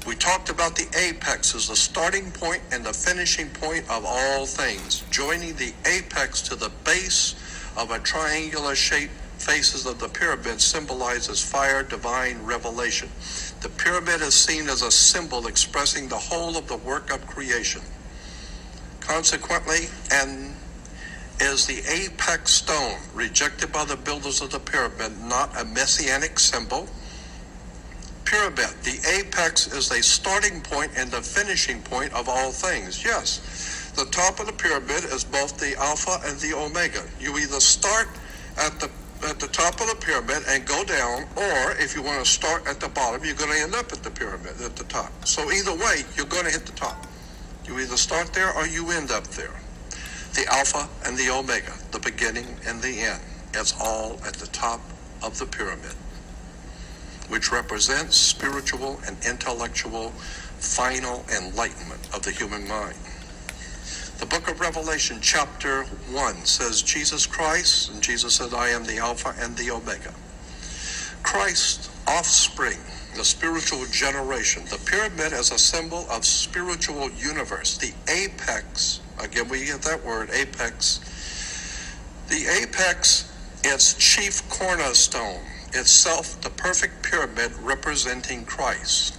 we talked about the apex as the starting point and the finishing point of all things, joining the apex to the base of a triangular shape faces of the pyramid symbolizes fire, divine revelation. The pyramid is seen as a symbol expressing the whole of the work of creation. Consequently, and is the apex stone rejected by the builders of the pyramid not a messianic symbol? pyramid. The apex is a starting point and the finishing point of all things. Yes, the top of the pyramid is both the alpha and the omega. You either start at the at the top of the pyramid and go down, or if you want to start at the bottom, you're going to end up at the pyramid at the top. So either way, you're going to hit the top. You either start there or you end up there. The alpha and the omega, the beginning and the end. It's all at the top of the pyramid which represents spiritual and intellectual final enlightenment of the human mind. The book of Revelation, chapter 1, says Jesus Christ, and Jesus said, I am the Alpha and the Omega. Christ, offspring, the spiritual generation. The pyramid is a symbol of spiritual universe. The apex, again, we get that word, apex. The apex, its chief cornerstone itself the perfect pyramid representing Christ.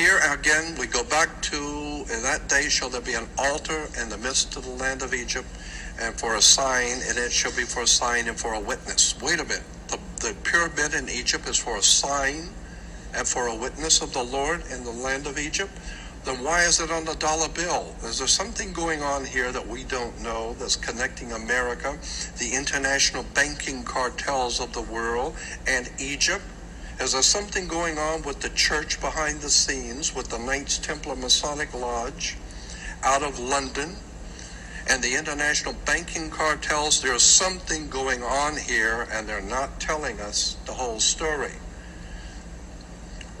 Here again, we go back to, in that day shall there be an altar in the midst of the land of Egypt, and for a sign, and it shall be for a sign and for a witness. Wait a minute. The, the pyramid in Egypt is for a sign and for a witness of the Lord in the land of Egypt then why is it on the dollar bill? Is there something going on here that we don't know that's connecting America, the international banking cartels of the world, and Egypt? Is there something going on with the church behind the scenes, with the Knights Templar Masonic Lodge out of London, and the international banking cartels? There's something going on here, and they're not telling us the whole story.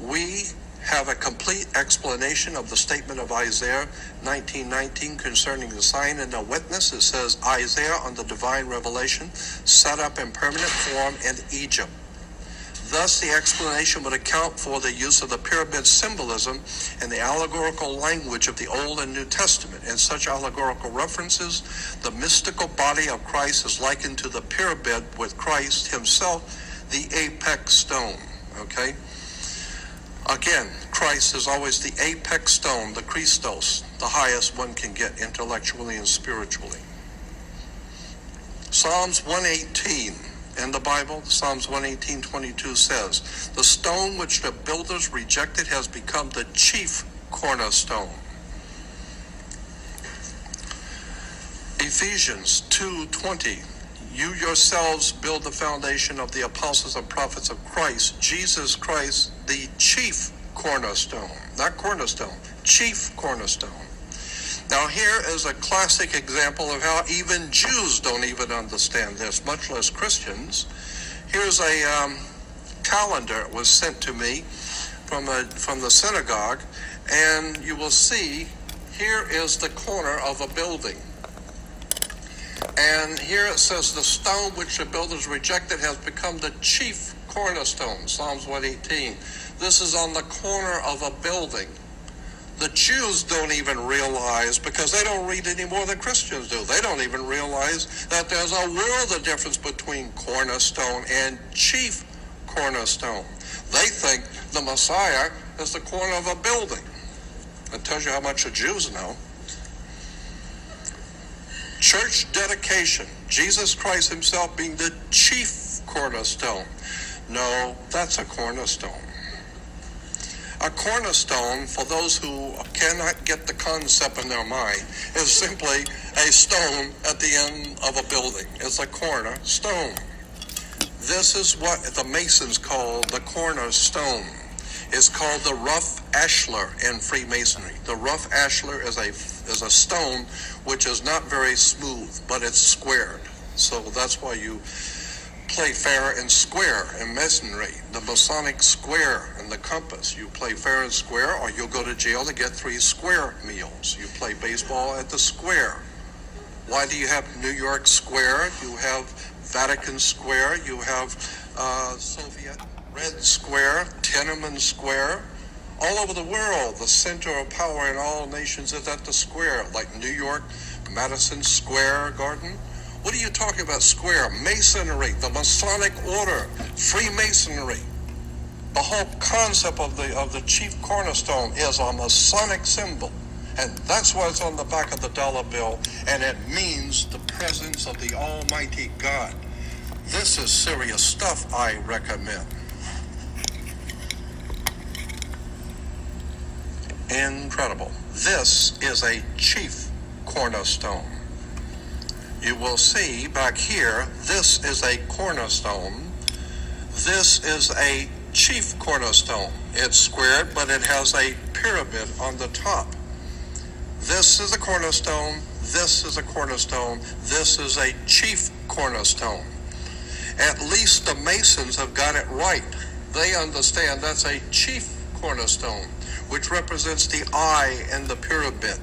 We have a complete explanation of the statement of Isaiah 1919 concerning the sign and the witness. It says Isaiah on the divine revelation set up in permanent form in Egypt. Thus, the explanation would account for the use of the pyramid symbolism in the allegorical language of the Old and New Testament. In such allegorical references, the mystical body of Christ is likened to the pyramid with Christ himself, the apex stone. Okay? Again, Christ is always the apex stone, the Christos, the highest one can get intellectually and spiritually. Psalms 118 in the Bible, Psalms 118 22 says, The stone which the builders rejected has become the chief cornerstone. Ephesians 2:20 You yourselves build the foundation of the apostles and prophets of Christ, Jesus Christ, the chief cornerstone. Not cornerstone, chief cornerstone. Now, here is a classic example of how even Jews don't even understand this, much less Christians. Here's a um, calendar was sent to me from a, from the synagogue, and you will see here is the corner of a building. And here it says, The stone which the builders rejected has become the chief cornerstone. Psalms 118. This is on the corner of a building the Jews don't even realize because they don't read any more than Christians do. They don't even realize that there's a world of difference between cornerstone and chief cornerstone. They think the Messiah is the corner of a building. That tells you how much the Jews know. Church dedication, Jesus Christ Himself being the chief cornerstone. No, that's a cornerstone. A cornerstone, for those who cannot get the concept in their mind, is simply a stone at the end of a building. It's a cornerstone. This is what the Masons call the cornerstone. It's called the rough ashlar in Freemasonry. The rough ashlar is a is a stone which is not very smooth, but it's squared. So that's why you play fair and square in masonry, the Masonic square and the compass. You play fair and square, or you'll go to jail to get three square meals. You play baseball at the square. Why do you have New York Square? You have Vatican Square. You have uh, Soviet Red Square, Tiananmen Square. All over the world, the center of power in all nations is at the square, like New York, Madison Square Garden. What are you talking about? Square, Masonry, the Masonic Order, Freemasonry. The whole concept of the of the chief cornerstone is a Masonic symbol. And that's why it's on the back of the dollar bill, and it means the presence of the Almighty God. This is serious stuff, I recommend. Incredible. This is a chief cornerstone you will see back here, this is a cornerstone. This is a chief cornerstone. It's squared, but it has a pyramid on the top. This is a cornerstone. This is a cornerstone. This is a chief cornerstone. At least the Masons have got it right. They understand that's a chief cornerstone, which represents the eye and the pyramid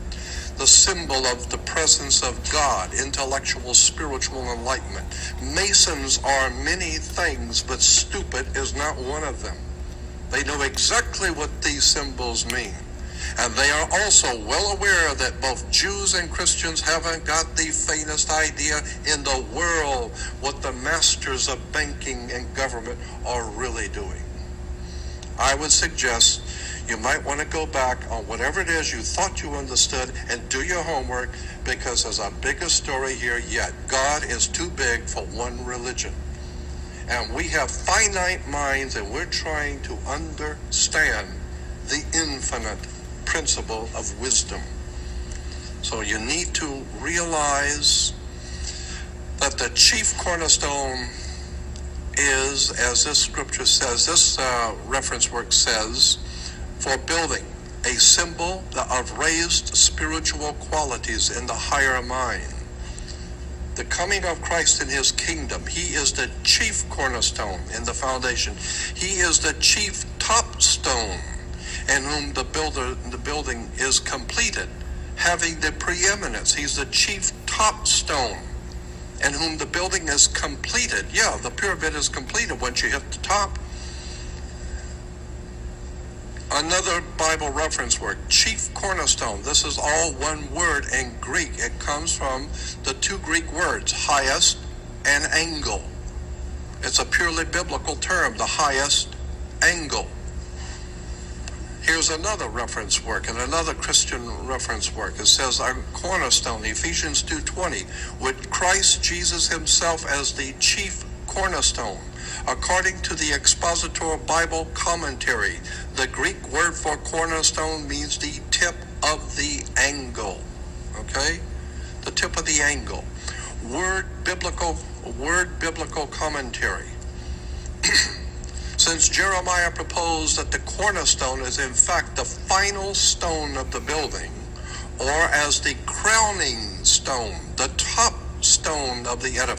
the symbol of the presence of God, intellectual, spiritual enlightenment. Masons are many things, but stupid is not one of them. They know exactly what these symbols mean. And they are also well aware that both Jews and Christians haven't got the faintest idea in the world what the masters of banking and government are really doing. I would suggest you might want to go back on whatever it is you thought you understood and do your homework because there's a bigger story here yet. God is too big for one religion. And we have finite minds and we're trying to understand the infinite principle of wisdom. So you need to realize that the chief cornerstone is, as this scripture says, this uh, reference work says, for building, a symbol of raised spiritual qualities in the higher mind. The coming of Christ in his kingdom, he is the chief cornerstone in the foundation. He is the chief top stone in whom the builder the building is completed, having the preeminence. He's the chief top stone in whom the building is completed. Yeah, the pyramid is completed once you hit the top. Another Bible reference word, chief cornerstone. This is all one word in Greek. It comes from the two Greek words, highest and angle. It's a purely biblical term, the highest angle. Here's another reference work and another Christian reference work. It says our cornerstone, Ephesians 2:20, with Christ Jesus himself as the chief cornerstone. According to the Expositor Bible Commentary, the Greek word for cornerstone means the tip of the angle. Okay? the tip of the angle. Word biblical, word biblical commentary. Since Jeremiah proposed that the cornerstone is in fact the final stone of the building, or as the crowning stone, the top stone of the edifice